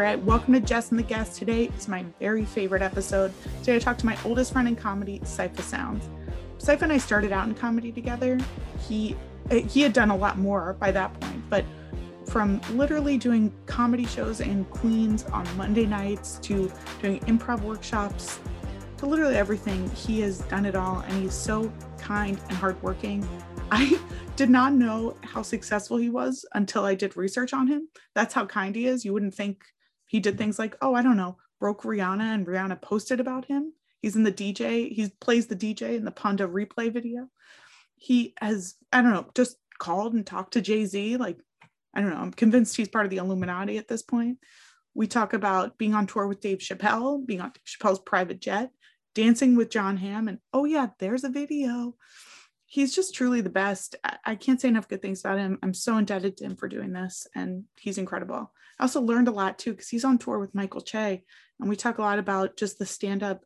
right, welcome to Jess and the Guest. Today is my very favorite episode. Today I talked to my oldest friend in comedy, Cipha Sounds. Cipha and I started out in comedy together. He eh, he had done a lot more by that point, but from literally doing comedy shows in Queens on Monday nights to doing improv workshops to literally everything, he has done it all and he's so kind and hardworking. I did not know how successful he was until I did research on him. That's how kind he is. You wouldn't think he did things like, oh, I don't know, broke Rihanna and Rihanna posted about him. He's in the DJ, he plays the DJ in the Pon de Replay video. He has, I don't know, just called and talked to Jay Z. Like, I don't know, I'm convinced he's part of the Illuminati at this point. We talk about being on tour with Dave Chappelle, being on Chappelle's private jet, dancing with Jon Hamm, and oh, yeah, there's a video he's just truly the best. I can't say enough good things about him. I'm so indebted to him for doing this, and he's incredible. I also learned a lot too because he's on tour with Michael Che, and we talk a lot about just the stand up,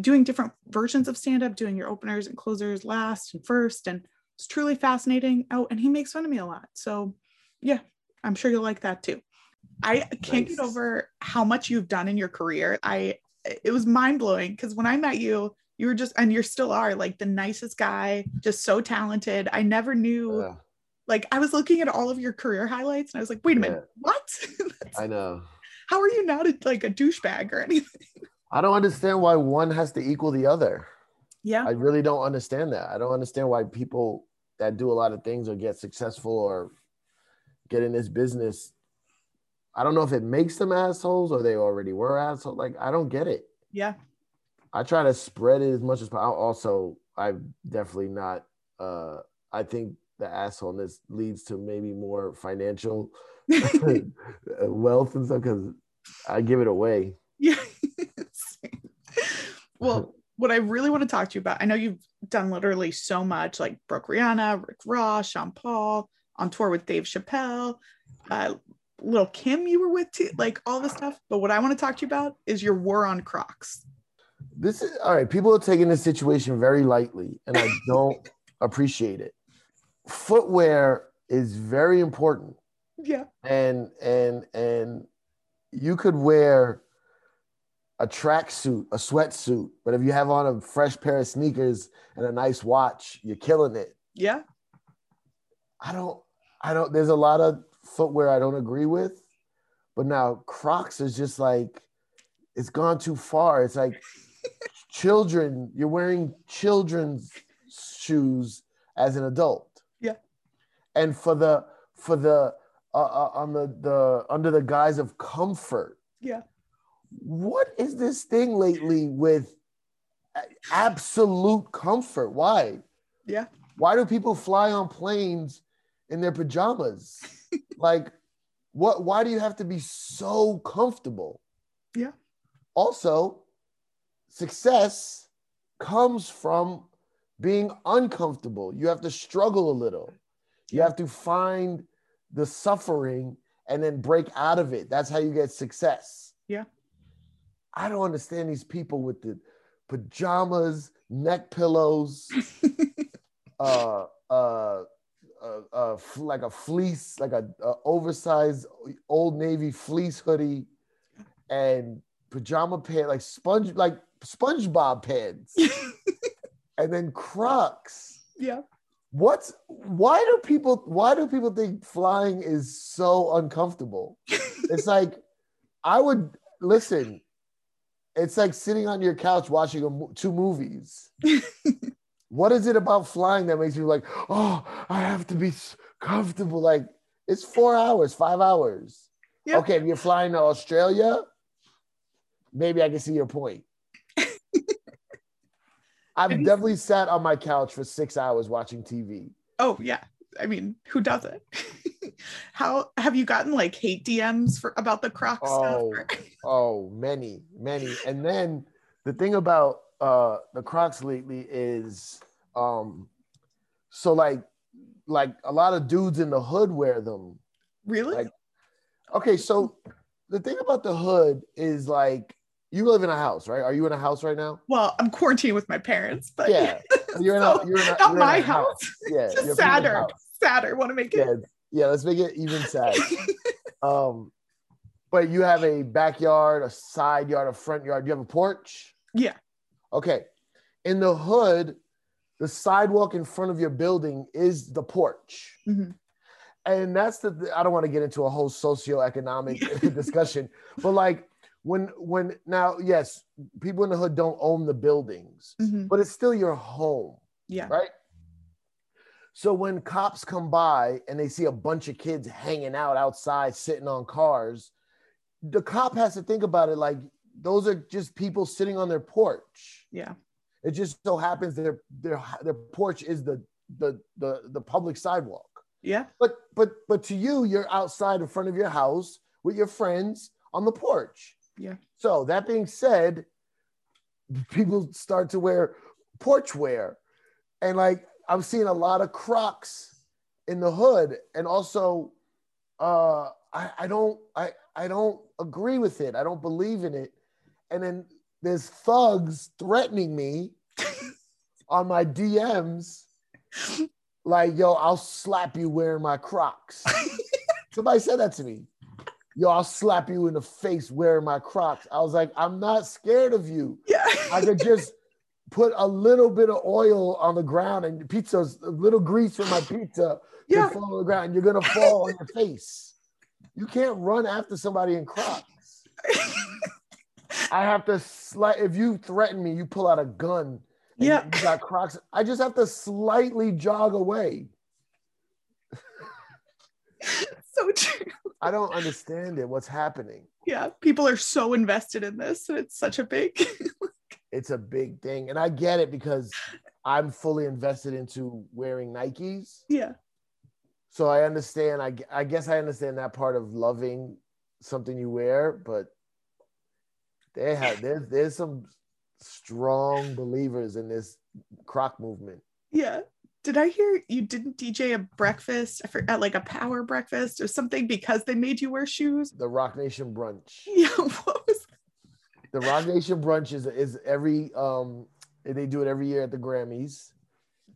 doing different versions of stand up, doing your openers and closers last and first, and it's truly fascinating. Oh, and he makes fun of me a lot. So, yeah, I'm sure you'll like that too. I can't nice. get over how much you've done in your career. I it was mind blowing because when I met you, you were just and you still are like the nicest guy just so talented i never knew yeah. Like i was looking at all of your career highlights and i was like wait a minute what? I know. How are you not a, like a douchebag or anything? I don't understand why one has to equal the other. Yeah. I really don't understand that. I don't understand why people that do a lot of things or get successful or get in this business i don't know if it makes them assholes or they already were assholes like i don't get it. Yeah. I try to spread it as much as possible. Also, I'm definitely not. Uh, I think the assholeness leads to maybe more financial wealth and stuff because I give it away. Yeah. well, what I really want to talk to you about, I know you've done literally so much, like broke Rihanna, Rick Ross, Sean Paul, on tour with Dave Chappelle, uh, Lil Kim, you were with, too, like all this stuff. But what I want to talk to you about is your war on Crocs this is all right. People are taking this situation very lightly, and I don't appreciate it. Footwear is very important. Yeah. And and and you could wear a tracksuit, a sweatsuit, but if you have on a fresh pair of sneakers and a nice watch, you're killing it. Yeah. I don't I don't there's a lot of footwear I don't agree with, but now Crocs is just like it's gone too far. It's like children, you're wearing children's shoes as an adult. And for the for the uh, uh, on the the under the guise of comfort. Yeah. What is this thing lately with absolute comfort? Why? Yeah. Why do people fly on planes in their pajamas? like what why do you have to be so comfortable? Yeah. Also, success comes from being uncomfortable. You have to struggle a little. You have to find the suffering and then break out of it. That's how you get success. Yeah. I don't understand these people with the pajamas, neck pillows, uh, uh, uh, uh, like a fleece, like a, a oversized old navy fleece hoodie, and pajama pants, like sponge, like SpongeBob pants, and then Crocs. Yeah. What's why do people why do people think flying is so uncomfortable? it's like I would listen. It's like sitting on your couch watching a, two movies. what is it about flying that makes you like, oh, I have to be comfortable? Like it's four hours, five hours. Yep. Okay, if you're flying to Australia, maybe I can see your point. I've definitely sat on my couch for six hours watching TV. Oh yeah. I mean, who doesn't? How have you gotten like hate DMs for about the Crocs oh, stuff? oh, many, many. And then the thing about uh the Crocs lately is um so like like a lot of dudes in the hood wear them. Really? Like okay, so the thing about the hood is like you live in a house, right? Are you in a house right now? Well, I'm quarantined with my parents, but yeah, you're in, so, a, you're in a, not you're my in house. house. Yeah, just sadder, sadder. Want to make it? Yeah, yeah. Let's make it even sad. um, But you have a backyard, a side yard, a front yard. You have a porch. Yeah. Okay. In the hood, the sidewalk in front of your building is the porch. Mhm. And that's the I don't want to get into a whole socioeconomic discussion, but like when when now yes, people in the hood don't own the buildings, Mhm. but it's still your home, Yeah. right? So when cops come by and they see a bunch of kids hanging out outside sitting on cars, the cop has to think about it like those are just people sitting on their porch. Yeah. It just so happens their their their porch is the the the the public sidewalk. Yeah. But but but to you, you're outside in front of your house with your friends on the porch. Yeah. So that being said, people start to wear porch wear, and like I'm seeing a lot of Crocs in the hood, and also, uh, I I don't I I don't agree with it. I don't believe in it, and then there's thugs threatening me on my DMs like, yo, I'll slap you wearing my Crocs. Somebody said that to me. Yo, I'll slap you in the face wearing my Crocs. I was like, I'm not scared of you. Yeah. I could just put a little bit of oil on the ground and pizza's a little grease from my pizza Yeah. fall on the ground. And you're gonna fall on your face. You can't run after somebody in Crocs. I have to slight if you threaten me, you pull out a gun. Yeah. You got Crocs. I just have to slightly jog away. so true. I don't understand it. What's happening? Yeah. People are so invested in this. And it's such a big It's a big thing. And I get it because I'm fully invested into wearing Nikes. Yeah. So I understand. I, I guess I understand that part of loving something you wear, but they have there's there's some strong believers in this croc movement. Yeah. Did I hear you didn't DJ a breakfast I forgot, like a power breakfast or something because they made you wear shoes? The Roc Nation brunch. Yeah. What was The Roc Nation brunch is is every um they do it every year at the Grammys.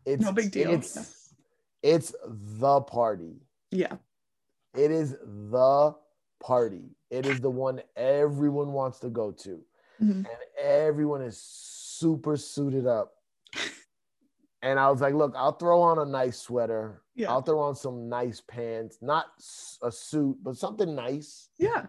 It's No big deal. It's it's the party. yeah. It is the party. It is the one everyone wants to go to. Mhm. And everyone is super suited up. And I was like, look, I'll throw on a nice sweater. Yeah. I'll throw on some nice pants, not a suit, but something nice. Yeah.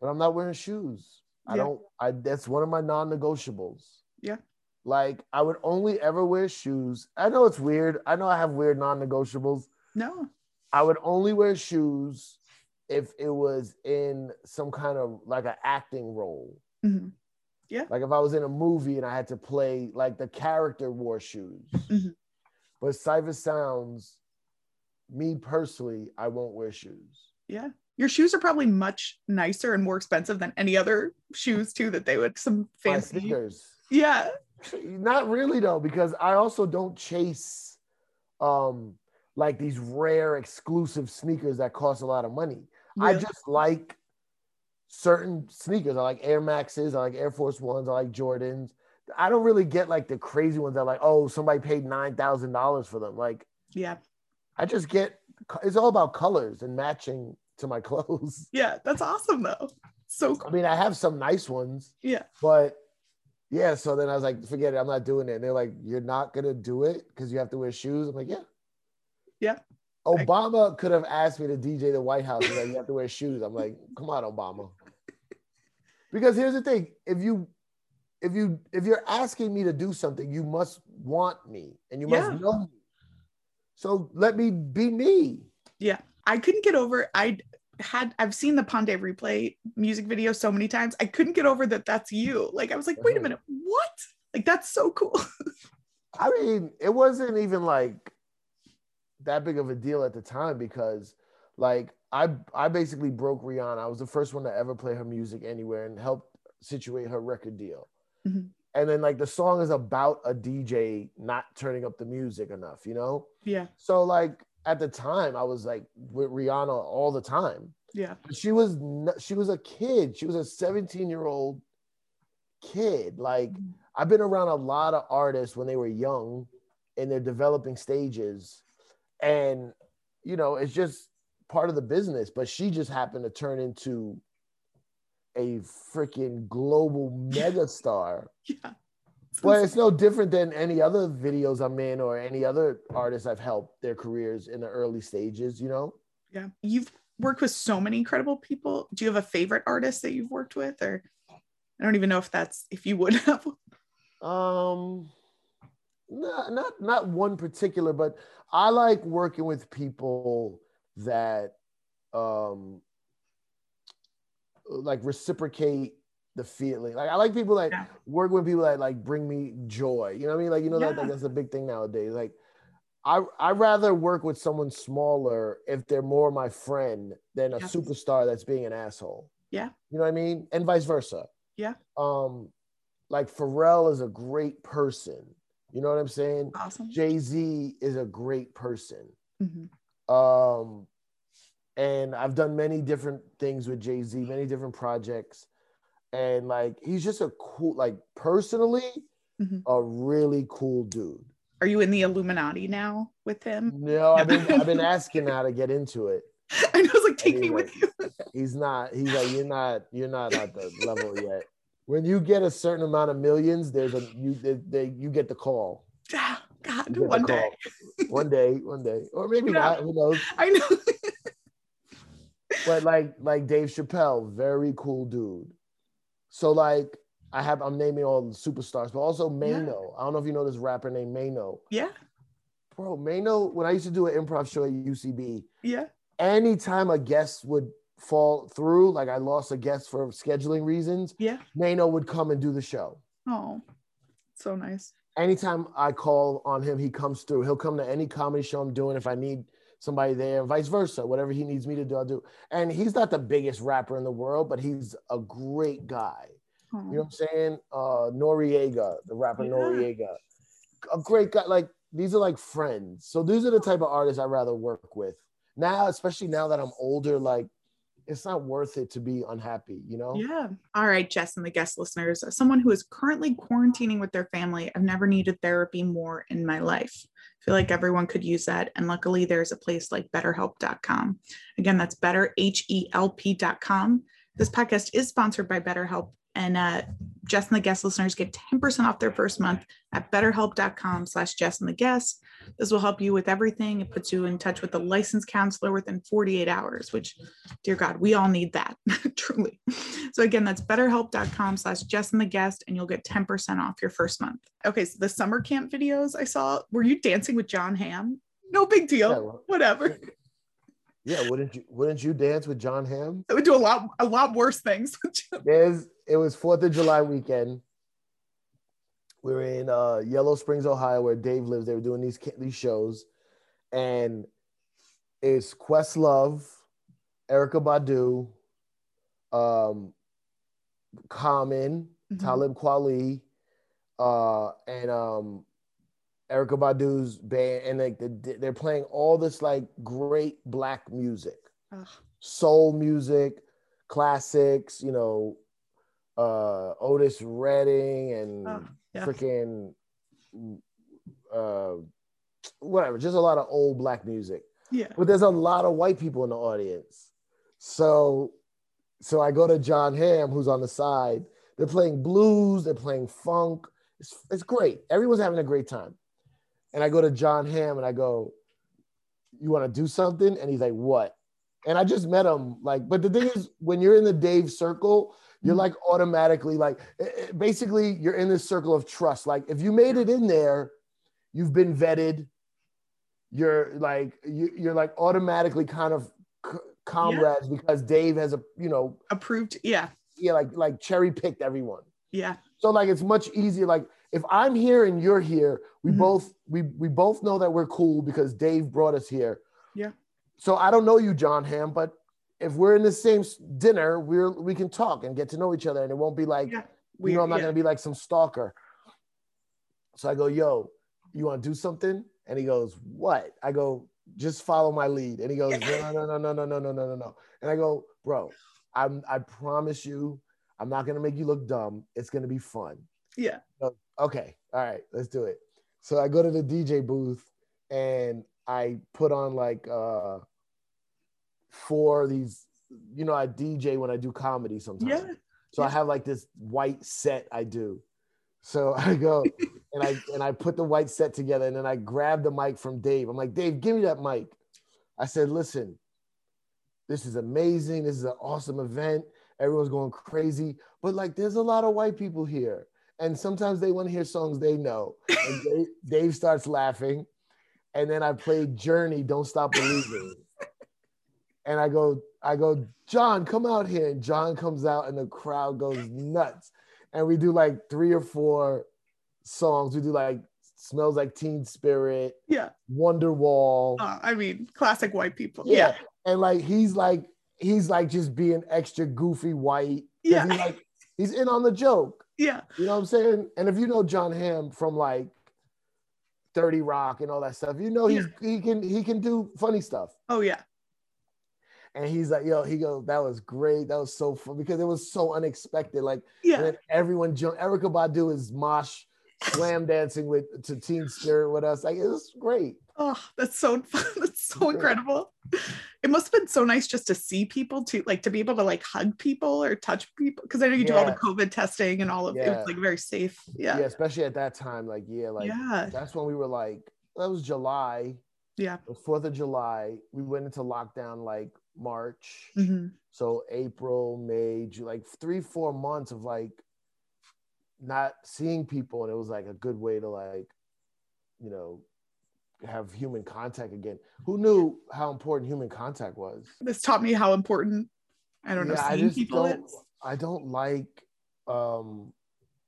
But I'm not wearing shoes. I don't, I that's one of my non-negotiables. Yeah. Like I would only ever wear shoes. I know it's weird. I know I have weird non-negotiables. No. I would only wear shoes if it was in some kind of like an acting role. Mm-hmm. Mhm. Like if I was in a movie and I had to play like the character wore shoes. Mhm. But Cipha Sounds, me personally, I won't wear shoes. Yeah. Your shoes are probably much nicer and more expensive than any other shoes too that they would some My fancy. sneakers. Yeah. Not really though, because I also don't chase um like these rare exclusive sneakers that cost a lot of money. I just like certain sneakers. I like Air Maxes, I like Air Force Ones, I like Jordans. I don't really get like the crazy ones that like, oh, somebody paid nine thousand dollars for them. Like Yeah. I just get it's all about colors and matching to my clothes. Yeah. That's awesome though. So I mean, I have some nice ones, Yeah. but yeah. So then I was like, forget it, I'm not doing it. And they're like, you're not gonna do it because you have to wear shoes. I'm like, yeah. Yeah. Obama could have asked me to DJ the White House. Like, you have to wear shoes. I'm like, come on, Obama. Because here's the thing: if you, if you, if you're asking me to do something, you must want me and you Yeah. must know me. So let me be me. Yeah. I couldn't get over I had I've seen the Pon de Replay music video so many times. I couldn't get over that that's you. Like I was like, wait a Mhm. minute, what? Like that's so cool. I mean, it wasn't even like that big of a deal at the time because, like, I I basically broke Rihanna. I was the first one to ever play her music anywhere and helped situate her record deal. Mhm. And then like the song is about a DJ not turning up the music enough, you know. yeah. So like at the time, I was like with Rihanna all the time. Yeah. But she was she was a kid. She was a 17 year old kid. Like I've been around a lot of artists when they were young in their developing stages, and you know it's just part of the business. But she just happened to turn into a freaking global megastar. Yeah. But it's no different than any other videos I'm in or any other artists I've helped their careers in the early stages, you know? Yeah. You've worked with so many incredible people. Do you have a favorite artist that you've worked with? Or I don't even know if that's if you would have. Um not not not one particular, but I like working with people that um like reciprocate the feeling. Like I like people that Yeah. work with people that like bring me joy. You know what I mean? Like you know that like, that's a big thing nowadays. Like I I rather work with someone smaller if they're more my friend than a Yes. superstar that's being an asshole. Yeah. You know what I mean? And vice versa. Yeah. Um like Pharrell is a great person. You know what I'm saying? Awesome. Jay-Z is a great person. Mhm. Um, and I've done many different things with Jay Z, many different projects, and like he's just a cool, like personally, Mhm. a really cool dude. Are you in the Illuminati now with him? No, I've been I've been asking now to get into it. I know. I was like, take me with you. He's not. He's like you're not. You're not at the level yet. When you get a certain amount of millions, there's a you they, they you get the call. God, You get the one day. One day, one day, or maybe Yeah. not. Who knows? I know. but like like Dave Chappelle, very cool dude. So like I have I'm naming all the superstars, but also Mano. I don't know if you know this rapper named Mano. yeah. Bro, Mano, when I used to do an improv show at UCB, Yeah. anytime a guest would fall through, like I lost a guest for scheduling reasons, Yeah. Mano would come and do the show. Oh, so nice. Anytime I call on him, he comes through. He'll come to any comedy show I'm doing if I need somebody there, and vice versa. Whatever he needs me to do, I'll do. And he's not the biggest rapper in the world, but he's a great guy. Oh, You know what I'm saying? Uh, Noreaga, the rapper Yeah. Noreaga, a great guy. Like these are like friends. So these are the type of artists I rather work with now, especially now that I'm older. Like it's not worth it to be unhappy. You know? Yeah. All right, Jess and the guest listeners. As someone who is currently quarantining with their family, I've never needed therapy more in my life. I feel like everyone could use that. And luckily, there's a place like betterhelp.com. Again, that's betterhelp.com. This podcast is sponsored by BetterHelp. And uh, Jess and the guest listeners get 10% off their first month at betterhelp.com slash Jess and the guest. This will help you with everything. It puts you in touch with a licensed counselor within 48 hours, which, dear God, we all need that, truly. So again, that's betterhelp.com slash Jess and the guest, and you'll get 10% off your first month. Okay, so the summer camp videos I saw, were you dancing with Jon Hamm? No big deal. Yeah, well- Whatever. Yeah. Wouldn't you? Wouldn't you dance with Jon Hamm? I would do a lot, a lot worse things. There's. It was Fourth of July weekend. We were in uh, Yellow Springs, Ohio, where Dave lives. They were doing these these shows, and it's Questlove, Erykah Badu, um, Common, Mhm. Talib Kweli, uh, and um, Erykah Badu's band, and like the, they're playing all this like great black music, Ugh. soul music, classics, you know, uh, Otis Redding and Oh, yeah. freaking uh, whatever, just a lot of old black music Yeah. but there's a lot of white people in the audience. So, so I go to Jon Hamm, who's on the side. They're playing blues, they're playing funk. It's, it's great. Everyone's having a great time. And I go to Jon Hamm and I go, "You want to do something?" And he's like, "What?" And I just met him. Like, but the thing is, when you're in the Dave circle, you're like automatically like, eh, eh, basically, you're in this circle of trust. Like, if you made it in there, you've been vetted you're like you, you're like automatically kind of comrades because Dave has a you know Approved. Yeah. yeah like like cherry picked everyone. Yeah. So like it's much easier. Like if I'm here and you're here, we Mhm. both we we both know that we're cool because Dave brought us here. Yeah. So I don't know you, Jon Hamm, but if we're in the same dinner, we're we can talk and get to know each other, and it won't be like Yeah. you know I'm not yeah. gonna be like some stalker. So I go, yo, you want to do something? And he goes, what? I go, just follow my lead. And he goes, no, no, no, no, no, no, no, no, no, no. And I go, bro, I'm I promise you, I'm not gonna make you look dumb. It's gonna be fun. Yeah. Okay, all right, let's do it. So I go to the DJ booth and I put on like uh four of these, you know, I DJ when I do comedy sometimes. Yeah. So I have like this white set I do. So I go and I and I put the white set together and then I grab the mic from Dave. I'm like, Dave, give me that mic. I said, listen, this is amazing. This is an awesome event. Everyone's going crazy. But like there's a lot of white people here. And sometimes they want to hear songs they know. And Dave, Dave starts laughing. And then I play Journey, Don't Stop Believing. And I go, I go, John, come out here. And John comes out and the crowd goes nuts. And we do like three or four songs. We do like Smells Like Teen Spirit, Yeah. Wonderwall. Uh, I mean, classic white people. yeah. Yeah. And like he's like, he's like just being extra goofy white. Yeah. He's like, he's in on the joke. Yeah. You know what I'm saying? And if you know Jon Hamm from like 30 Rock and all that stuff, you know he's he can he can do funny stuff. Oh, yeah. And he's like, yo, he goes, that was great. That was so fun because it was so unexpected. Like, Yeah. everyone jumped. Erykah Badu is mosh slam dancing with to Teen Spirit with us. Like, it was great. Oh, that's so fun. That's so incredible. It must have been so nice just to see people to like to be able to like hug people or touch people because I know you do all the COVID testing and all of it Yeah. was like very safe. Yeah. Yeah. especially at that time. Like, yeah, like yeah. that's when we were like, that was July, Yeah. the 4th of July. We went into lockdown like March. Mhm. So April, May, June, like three, four months of like not seeing people. And it was like a good way to like, you know, have human contact again. Who knew how important human contact was? This taught me how important I don't know Yeah, I seeing just people don't- is. I don't like um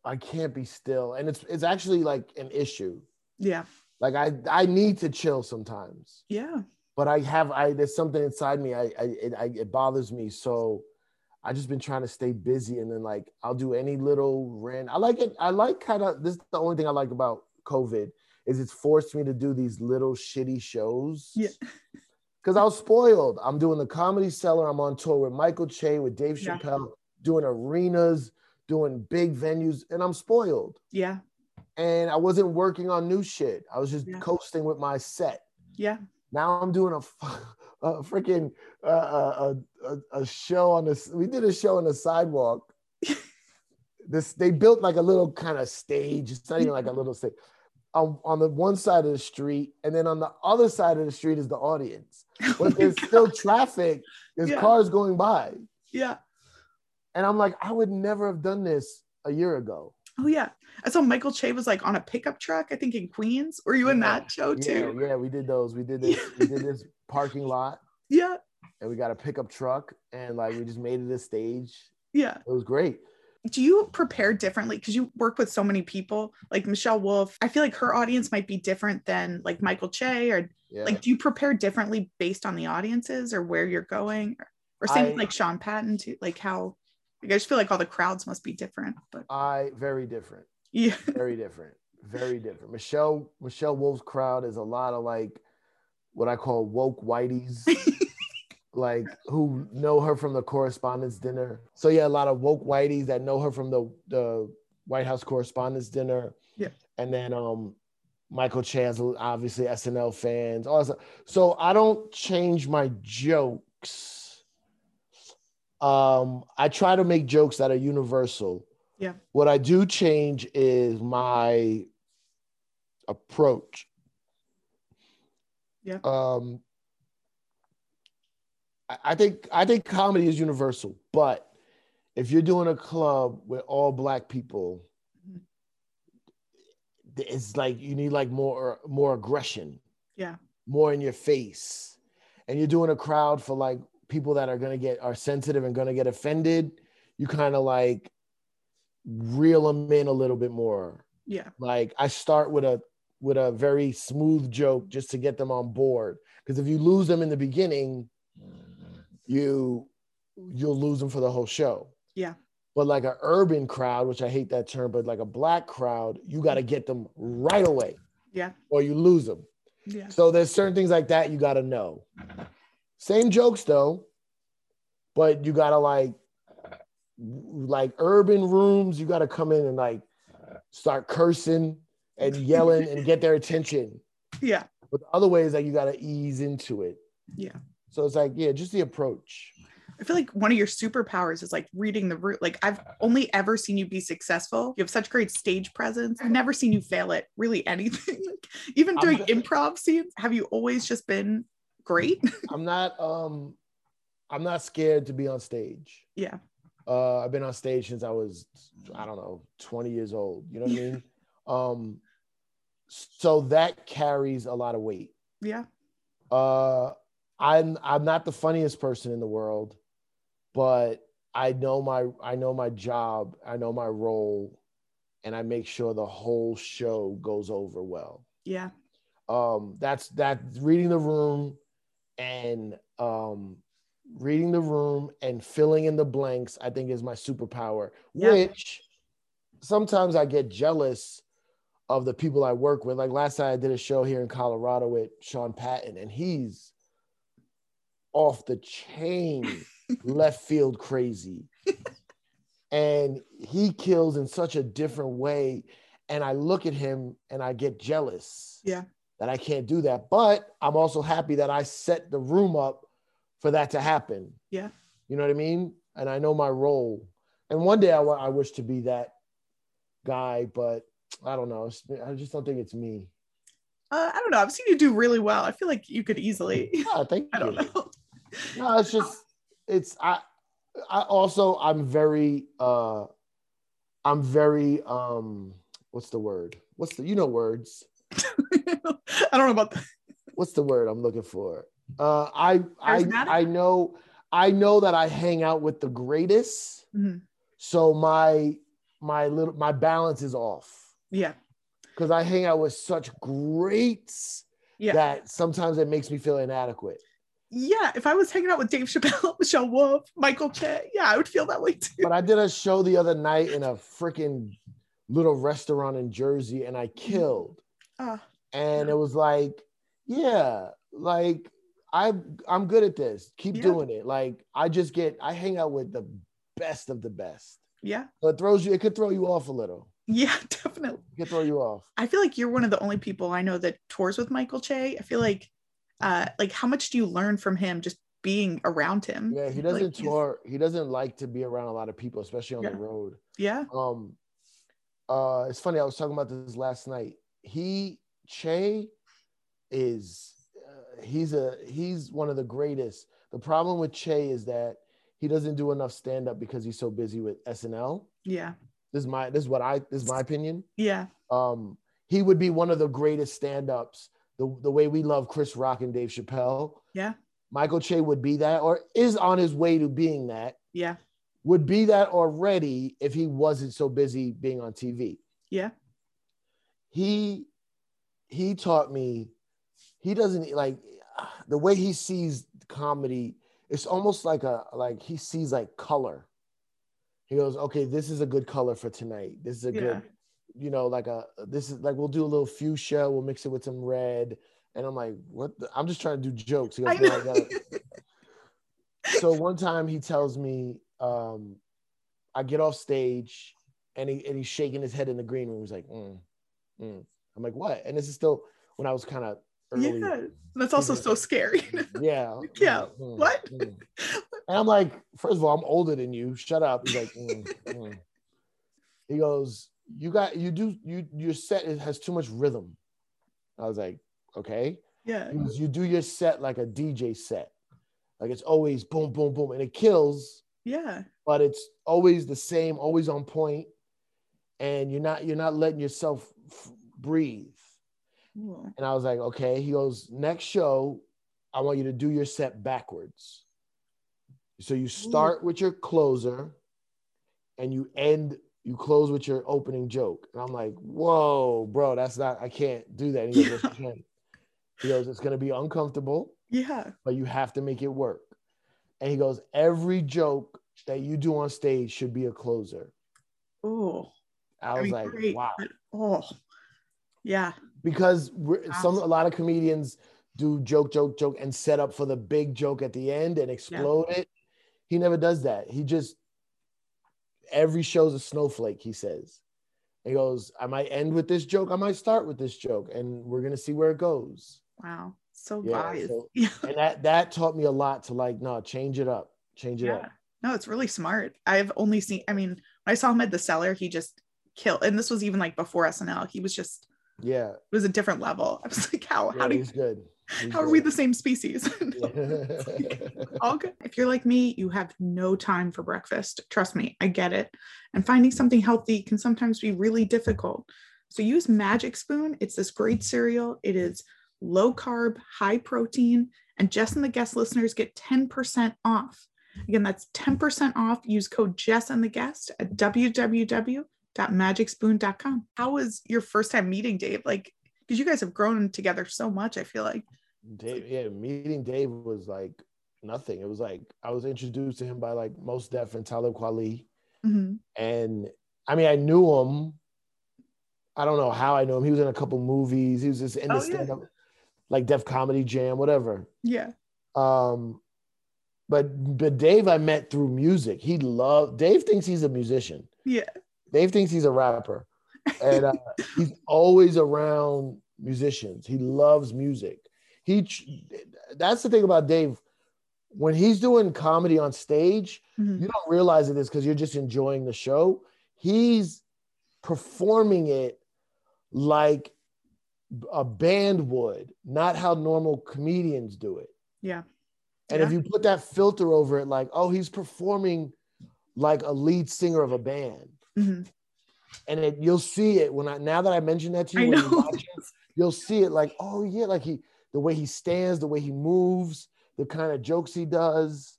I can't be still. And it's it's actually like an issue. Yeah. Like I I need to chill sometimes. Yeah. but I have I there's something inside me I, I it I, it bothers me so I just been trying to stay busy and then like I'll do any little rant I like it I like kind of this is the only thing I like about COVID is it's forced me to do these little shitty shows Yeah. because I was spoiled I'm doing the comedy cellar I'm on tour with Michael Che with Dave Yeah. Chappelle doing arenas doing big venues and I'm spoiled Yeah. and I wasn't working on new shit I was just Yeah. coasting with my set Yeah. now I'm doing a, a freaking uh, a, a, a show on this. We did a show on the sidewalk. this they built like a little kind of stage. It's not even like a little stage. On, on the one side of the street, and then on the other side of the street is the audience. Oh But there's still traffic. There's Yeah. cars going by, Yeah. and I'm like, I would never have done this a year ago. Oh yeah. I saw Michael Che was like on a pickup truck, I think in Queens. Were you in Yeah. that show Yeah, too? yeah, we did those. We did this. We did this parking lot, Yeah. and we got a pickup truck, and like we just made it a stage. Yeah. It was great. Do you prepare differently? Because you work with so many people, like Michelle Wolf. I feel like her audience might be different than like Michael Che, or Yeah. like, do you prepare differently based on the audiences or where you're going? Or, or same I- like Sean Patton too, like how like, I just feel like all the crowds must be different. But I very different, yeah. very different, very different. Michelle Michelle Wolf's crowd is a lot of like what I call woke whiteys, like who know her from the correspondence dinner. So yeah, a lot of woke whiteys that know her from the the White House Correspondence Dinner. Yeah. and then um. Michael Che has obviously SNL fans. All that stuff. So I don't change my jokes. Um, I try to make jokes that are universal. Yeah. What I do change is my approach. Yeah. Um, I, think I think comedy is universal, but if you're doing a club with all black people, it's like you need like more more aggression Yeah. more in your face and you're doing a crowd for like people that are gonna get are sensitive and gonna get offended you kind of like reel them in a little bit more Yeah. like i start with a with a very smooth joke just to get them on board because if you lose them in the beginning you you'll lose them for the whole show Yeah. but like an urban crowd which i hate that term but like a black crowd you got to get them right away Yeah. or you lose them Yeah. so there's certain things like that you got to know. Same jokes though, but you got to like like urban rooms, you got to come in and like start cursing and yelling and get their attention. Yeah. But the other way is like you got to ease into it. Yeah. So it's like yeah, just the approach. I feel like one of your superpowers is like reading the room. Like I've only ever seen you be successful. You have such great stage presence. I've never seen you fail at really anything. like, even I'm doing improv scenes, have you always just been great? I'm not um I'm not scared to be on stage. yeah. Uh I've been on stage since I was I don't know, 20 years old. You know what I mean? Um so that carries a lot of weight. Yeah. Uh I'm I'm not the funniest person in the world, but I know my I know my job, I know my role, and I make sure the whole show goes over well. Yeah. um that's that reading the room and um reading the room and filling in the blanks i think is my superpower Yeah. which sometimes i get jealous of the people i work with. Like last night i did a show here in colorado with sean patton and he's off the chain left field crazy. And he kills in such a different way. And i look at him and i get jealous Yeah. that i can't do that. But i'm also happy that i set the room up for that to happen. Yeah. you know what i mean? And i know my role. And one day i, wa- I wish to be that guy but i don't know i just don't think it's me Uh, I don't know. I've seen you do really well. I feel like you could easily. Ah, thank I don't know. no it's just it's i i also i'm very uh i'm very um what's the word what's the you know words I don't know about that. what's the word i'm looking for uh i i i know i know that i hang out with the greatest Mhm. so my my little my balance is off Yeah. because i hang out with such greats Yeah. that sometimes it makes me feel inadequate yeah. If I was hanging out with Dave Chappelle, Michelle Wolf, Michael Che, yeah, I would feel that way too. but I did a show the other night in a freaking little restaurant in Jersey and I killed. Ah, And it was like, yeah, like I I'm good at this. Keep Yeah. doing it. Like I just get I hang out with the best of the best. yeah. So it throws you, it could throw you off a little. Yeah, definitely. It could throw you off. I feel like you're one of the only people I know that tours with Michael Che. I feel like, uh, like how much do you learn from him just being around him? Yeah, he doesn't like tour, he doesn't like to be around a lot of people, especially on Yeah. the road. Yeah, um uh it's funny i was talking about this last night he che is uh, he's a he's one of the greatest the problem with che is that he doesn't do enough stand up because he's so busy with snl yeah, this is my this is what i this is my opinion. Yeah, um he would be one of the greatest stand-ups the, the way we love chris rock and dave chappelle. Yeah, michael che would be that or is on his way to being that. Yeah, would be that already if he wasn't so busy being on TV. yeah, He he taught me he doesn't like the way he sees comedy it's almost like a like he sees like color. He goes, "Okay, this is a good color for tonight. This is a Yeah. good you know, like a this is like we'll do a little fuchsia, we'll mix it with some red." And I'm like, "What? The? I'm just trying to do jokes." He goes, I "No, know. I gotta, so one time he tells me um i get off stage and he and he's shaking his head in the green room he's like mm, mm. i'm like what and this is still when i was kind of early yeah. That's also so scary. yeah Yeah, mm, what? and i'm like first of all i'm older than you shut up he's like mm, mm. he goes you got you do you your set it has too much rhythm i was like okay yeah, goes, you do your set like a dj set like it's always boom boom boom and it kills yeah, but it's always the same, always on point, and you're not you're not letting yourself f- breathe. And I was like, okay. He goes, next show, I want you to do your set backwards. So you start with your closer, and you end you close with your opening joke. And I'm like, whoa, bro, that's not I can't do that. He goes, can. He goes, it's gonna be uncomfortable yeah, but you have to make it work. And he goes, every joke that you do on stage should be a closer. oh, I was mean, like, great, wow, oh, yeah, because we're, some a lot of comedians do joke, joke, joke, and set up for the big joke at the end and explode it. He never does that. He just every show's a snowflake. He says. He goes, I might end with this joke. I might start with this joke, and we're gonna see where it goes. wow, so Yeah, wise. so- Yeah, And that that taught me a lot to like, no, change it up, Change it Yeah. up. No, it's really smart. I've only seen, I mean, when I saw him at the cellar, he just killed. And this was even like before SNL. He was just, Yeah. it was a different level. I was like, how, yeah how do you, good. How are we the same species? all good. If you're like me, you have no time for breakfast. Trust me, I get it. And finding something healthy can sometimes be really difficult. So use Magic Spoon. It's this great cereal. It is low carb, high protein, and Jess and the guest listeners get 10% off. Again, that's 10% off. Use code Jess and the guest at www.magicspoon.com. How was your first time meeting Dave? Like, because you guys have grown together so much, I feel like. Dave, yeah, meeting Dave was like nothing. It was like I was introduced to him by like Mos Def and Talib Kweli. Mhm. And I mean, I knew him. I don't know how I knew him. He was in a couple movies. He was just in the Oh, stand up, like Def Comedy Jam, whatever. Yeah. Um, but but Dave, I met through music. He loved. Dave thinks he's a musician. Yeah. Dave thinks he's a rapper, and uh, he's always around musicians. He loves music. He that's the thing about Dave. When he's doing comedy on stage, Mhm. you don't realize it is because you're just enjoying the show. He's performing it like a band would, not how normal comedians do it. Yeah. And Yeah. if you put that filter over it, like, oh, he's performing like a lead singer of a band, Mhm. And it, you'll see it when I now that I mentioned that to you, when you watch it, you'll see it like, oh yeah, like he the way he stands, the way he moves, the kind of jokes he does.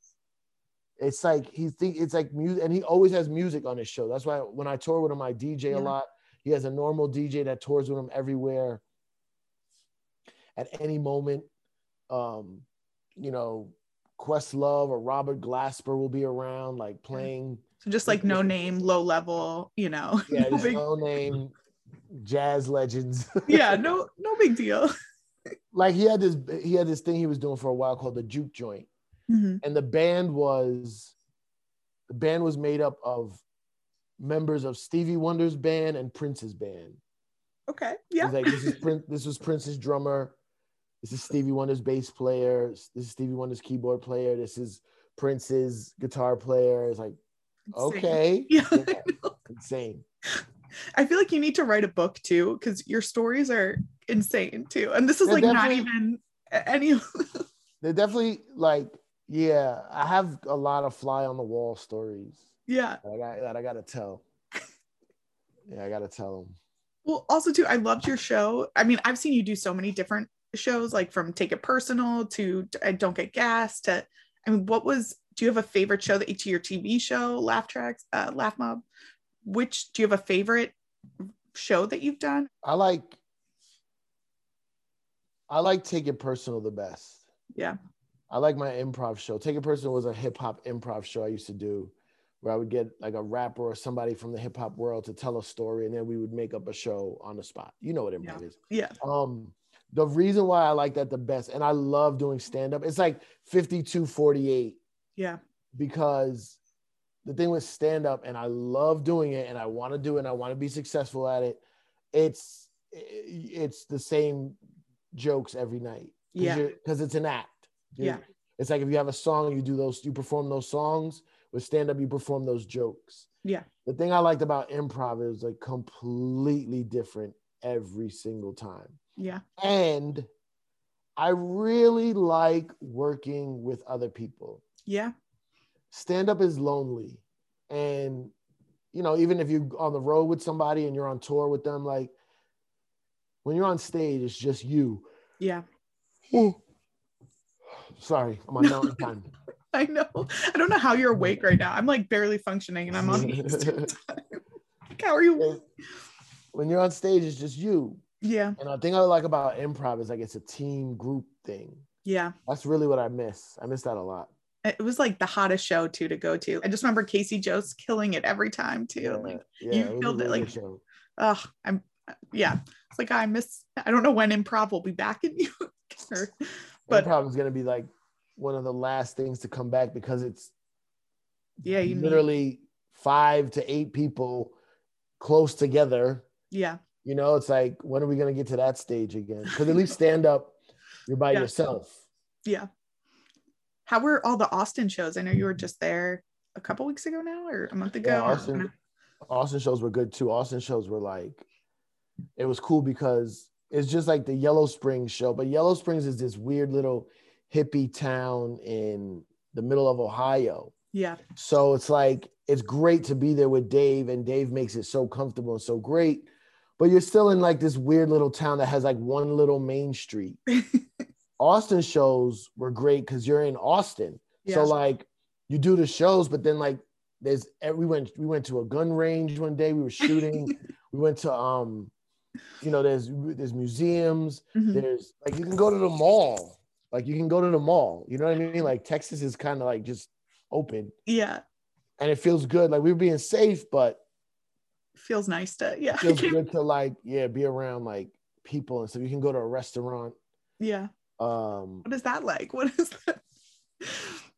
It's like he think it's like music, and he always has music on his show. That's why when I tour with him, I DJ Yeah. a lot. He has a normal DJ that tours with him everywhere. At any moment, um, you know, Questlove or Robert Glasper will be around, like playing. So just like no name, low level, you know. Yeah, no big, no name jazz legends. yeah, no, no big deal. like he had this he had this thing he was doing for a while called the juke joint Mhm. and the band was the band was made up of members of stevie wonder's band and prince's band Okay. Yeah. like this is prince this was prince's drummer this is stevie wonder's bass player this is stevie wonder's keyboard player this is prince's guitar player it's like. Okay Yeah. Yeah, insane I feel like you need to write a book too, because your stories are insane too. And this is They're like not even any they're definitely like yeah i have a lot of fly on the wall stories yeah. that I got that I gotta tell. Yeah, I gotta tell them. Well, also too, I loved your show. I mean, I've seen you do so many different shows, like from Take It Personal to I Don't Get Gas to I mean, what was do you have a favorite show that to your TV show, Laugh Tracks, uh, Laugh Mob? Which do you have a favorite show that you've done? I like I like Take It Personal the best. Yeah. I like my improv show. Take It Personal was a hip hop improv show I used to do where I would get like a rapper or somebody from the hip hop world to tell a story and then we would make up a show on the spot. You know what improv is. Yeah. Um the reason why I like that the best and I love doing stand up, it's like 52 48 Yeah. because the thing with stand up and I love doing it and I want to do it and I want to be successful at it it's it's the same jokes every night Yeah. because it's an act You- Yeah. it's like if you have a song you do those you perform those songs with stand up you perform those jokes Yeah. the thing I liked about improv is like completely different every single time Yeah. and I really like working with other people Yeah. stand up is lonely and you know even if you're on the road with somebody and you're on tour with them like when you're on stage it's just you Yeah. sorry i'm on mountain time I know. I don't know how you're awake right now. I'm like barely functioning and I'm on the Eastern time. Like, how are you? when you're on stage it's just you Yeah. and the thing i like about improv is like it's a team group thing Yeah. that's really what i miss i miss that a lot It was like the hottest show too to go to. I just remember Casey Jost killing it every time too. Like, yeah, you a killed it, like- show. oh, I'm yeah. It's like I miss. I don't know when improv will be back in you. Or- but- improv is going to be like one of the last things to come back because it's yeah, you need, literally five to eight people close together yeah, You know, it's like, when are we going to get to that stage again? Because at least stand up, you're by Yeah. yourself. yeah. How were all the Austin shows? I know you were just there a couple weeks ago now or a month ago. Yeah, Austin, Austin shows were good too. Austin shows were like, it was cool because it's just like the Yellow Springs show, but Yellow Springs is this weird little hippie town in the middle of Ohio. Yeah. So it's like it's great to be there with Dave, and Dave makes it so comfortable and so great. But you're still in like this weird little town that has like one little main street. Austin shows were great because you're in Austin. So like you do the shows, but then like there's eh, we went we went to a gun range one day. We were shooting. we went to um, you know, there's there's museums. Mhm. There's like you can go to the mall. Like you can go to the mall. You know what I mean? Like Texas is kind of like just open Yeah. and it feels good. Like we are being safe, but Feels nice to yeah. feels good to like yeah be around like people and so you can go to a restaurant. yeah. Um, What is that like? What is that?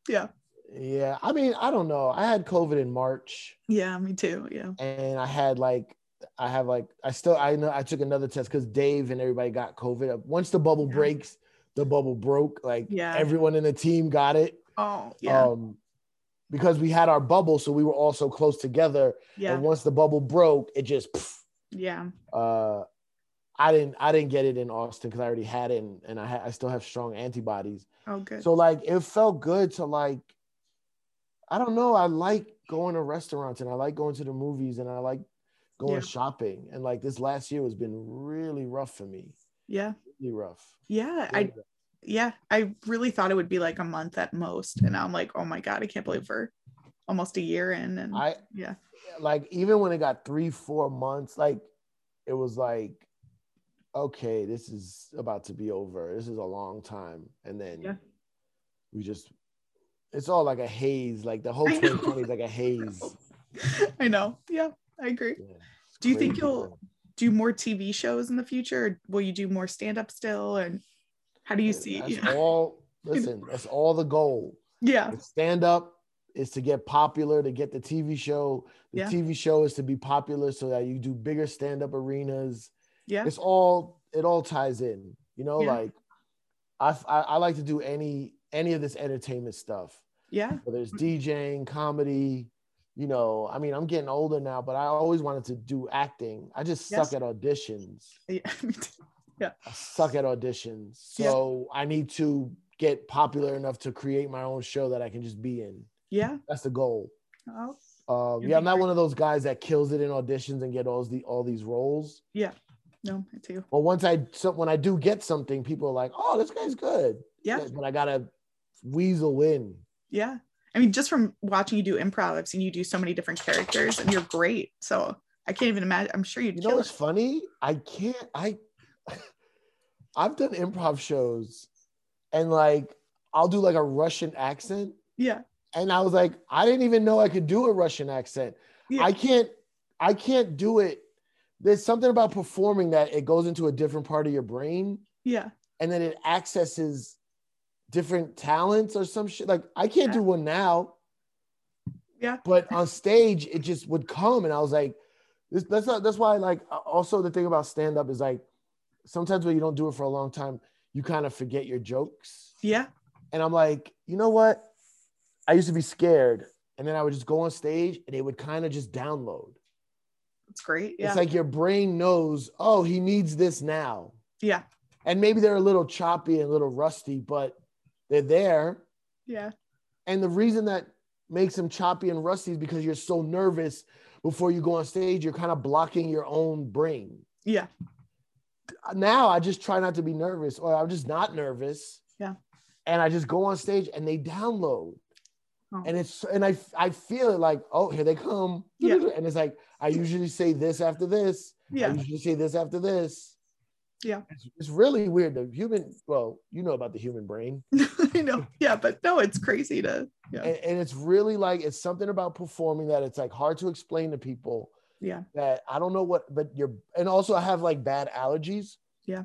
yeah. yeah, I mean I don't know. I had COVID in March. Yeah, me too. Yeah. and I had like I have like I still I know I took another test because Dave and everybody got COVID. Once the bubble Yeah. breaks, the bubble broke. Like Yeah. everyone in the team got it. Oh, yeah. Um because we had our bubble, so we were all so close together. yeah. And once the bubble broke, it just Yeah. uh I didn't I didn't get it in Austin because I already had it and, and I ha- I still have strong antibodies. Oh, good. So like it felt good to like I don't know, I like going to restaurants and I like going to the movies and I like going Yeah. shopping. And like this last year has been really rough for me. yeah. Really rough. Yeah. I rough. yeah, I really thought it would be like a month at most. And I'm like, oh my God, I can't believe we're almost a year in. And I yeah. like even when it got three, four months, like it was like, okay, this is about to be over. This is a long time. And then Yeah. we just it's all like a haze. Like the whole I know. 2020 is like a haze. I know. Yeah, I agree. Yeah, Do you think you'll-. Do more TV shows in the future? Or will you do more stand up still? And how do you see? That's Yeah. all. Listen, that's all the goal. yeah. Stand up is to get popular, to get the TV show. The Yeah. TV show is to be popular so that you do bigger stand up arenas. Yeah. It's all it all ties in. You know, Yeah. like I, I I like to do any any of this entertainment stuff. Yeah. Whether it's DJing, comedy. You know, I mean, I'm getting older now, but I always wanted to do acting. I just Yes. suck at auditions. Yeah. too. I suck at auditions. Yeah. So I need to get popular enough to create my own show that I can just be in. Yeah. That's the goal. Oh, Um, yeah, I'm not one of those guys that kills it in auditions and get all the all these roles. No, me too. Well, once I so when I do get something, people are like, "Oh, this guy's good." Yeah. But I gotta weasel in. Yeah. I mean, just from watching you do improv, I've seen you do so many different characters and you're great. So I can't even imagine. I'm sure you'd You know what's it. funny? I can't. I I've done improv shows, and like I'll do like a Russian accent, Yeah. and I was like, I didn't even know I could do a Russian accent. Yeah. I can't I can't do it. There's something about performing that it goes into a different part of your brain Yeah. and then it accesses different talents or some shit. Like I can't do one now. Yeah. But on stage it just would come and I was like this, that's not that's why like also the thing about stand up is like sometimes when you don't do it for a long time you kind of forget your jokes. Yeah. And I'm like, you know what? I used to be scared. And then I would just go on stage and it would kind of just download. It's great. Yeah. It's like your brain knows, oh, he needs this now. yeah. And maybe they're a little choppy and a little rusty, but they're there. Yeah. And the reason that makes them choppy and rusty is because you're so nervous before you go on stage, you're kind of blocking your own brain. Yeah. Now I just try not to be nervous, or I'm just not nervous. Yeah. And I just go on stage and they download. Oh. And it's and I I feel it like, oh, here they come. Yeah. And it's like I usually say this after this. Yeah. I usually say this after this. Yeah. It's, it's really weird. The human, well, you know about the human brain. I know. Yeah. But no, it's crazy to, yeah. And, and it's really like it's something about performing that it's like hard to explain to people Yeah. that I don't know what, but you're and also I have like bad allergies. Yeah.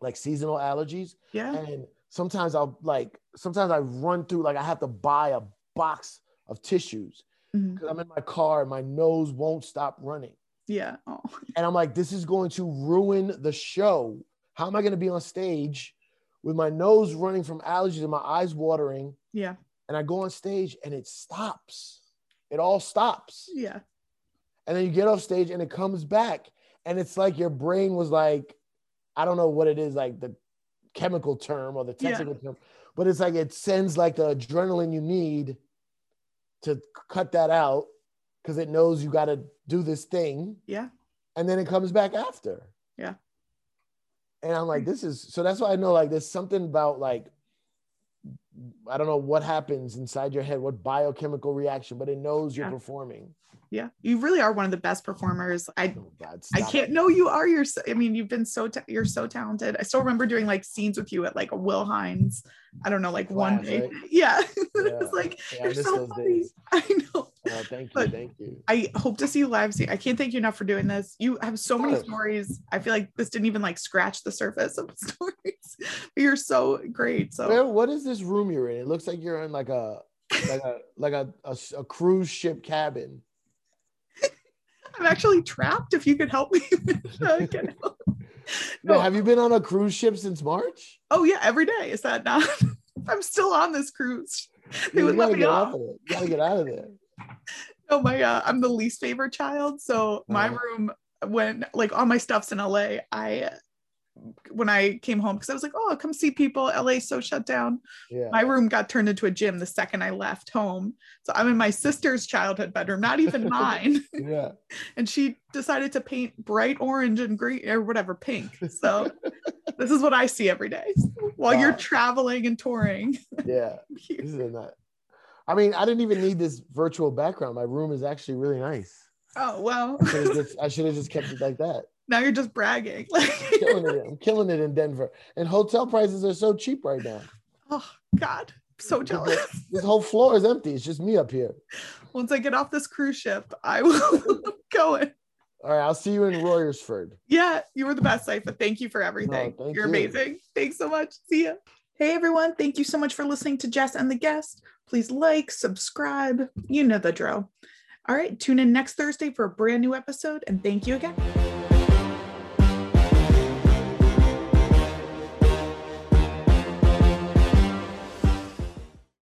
Like seasonal allergies. Yeah. And sometimes I'll like sometimes I run through like I have to buy a box of tissues Mhm. because I'm in my car and my nose won't stop running. Yeah. Oh, And I'm like, this is going to ruin the show. How am I going to be on stage with my nose running from allergies and my eyes watering. Yeah. And I go on stage and it stops. It all stops. Yeah. And then you get off stage and it comes back. And it's like your brain was like, I don't know what it is, like the chemical term or the Yeah. technical term, but it's like it sends like the adrenaline you need to cut that out because it knows you got to do this thing. Yeah. And then it comes back after. Yeah. And I'm like, hmm. this is so that's why I know like there's something about like, I don't know what happens inside your head, what biochemical reaction, but it knows you're performing. Yeah. You really are one of the best performers. I I can't know you are. You're. So, I mean, you've been so. Ta- you're so talented. I still remember doing like scenes with you at like a Will Hines. I don't know, like one day. right? Yeah. Yeah. it's like Yeah, you're so funny. days. I know. Oh, thank you, But- thank you. I hope to see you live soon. I can't thank you enough for doing this. You have so many stories. I feel like this didn't even like scratch the surface of stories. But you're so great. So Where, what is this room you're in? It looks like you're in like a like a like a a cruise ship cabin. I'm actually trapped. If you could help me. uh, out. No, No. have you been on a cruise ship since March? oh yeah, every day. Is that not? I'm still on this cruise. They you would let me get off. off of it. You gotta get out of there. Oh my god, I'm the least favorite child. So my Uh-huh. room when like all my stuff's in LA, I when I came home because I was like, oh, I'll come see people. LA's so shut down. Yeah. My room got turned into a gym the second I left home. So I'm in my sister's childhood bedroom, not even mine. yeah. and she decided to paint bright orange and green or whatever pink. So this is what I see every day while you're traveling and touring. Yeah. This is a nut. I mean, I didn't even need this virtual background. My room is actually really nice. Oh well. I should have just, I should have just kept it like that. Now you're just bragging. killing it. I'm killing it in Denver. And hotel prices are so cheap right now. oh God. So jealous. This whole floor is empty. It's just me up here. Once I get off this cruise ship, I will go in. All right, I'll see you in Royersford. Yeah, you were the best, Cipha. Thank you for everything. thank You're you. amazing. Thanks so much. See ya. Hey everyone, thank you so much for listening to Jess and the Guest. Please like, subscribe. You know the drill. All right, tune in next Thursday for a brand new episode, and thank you again.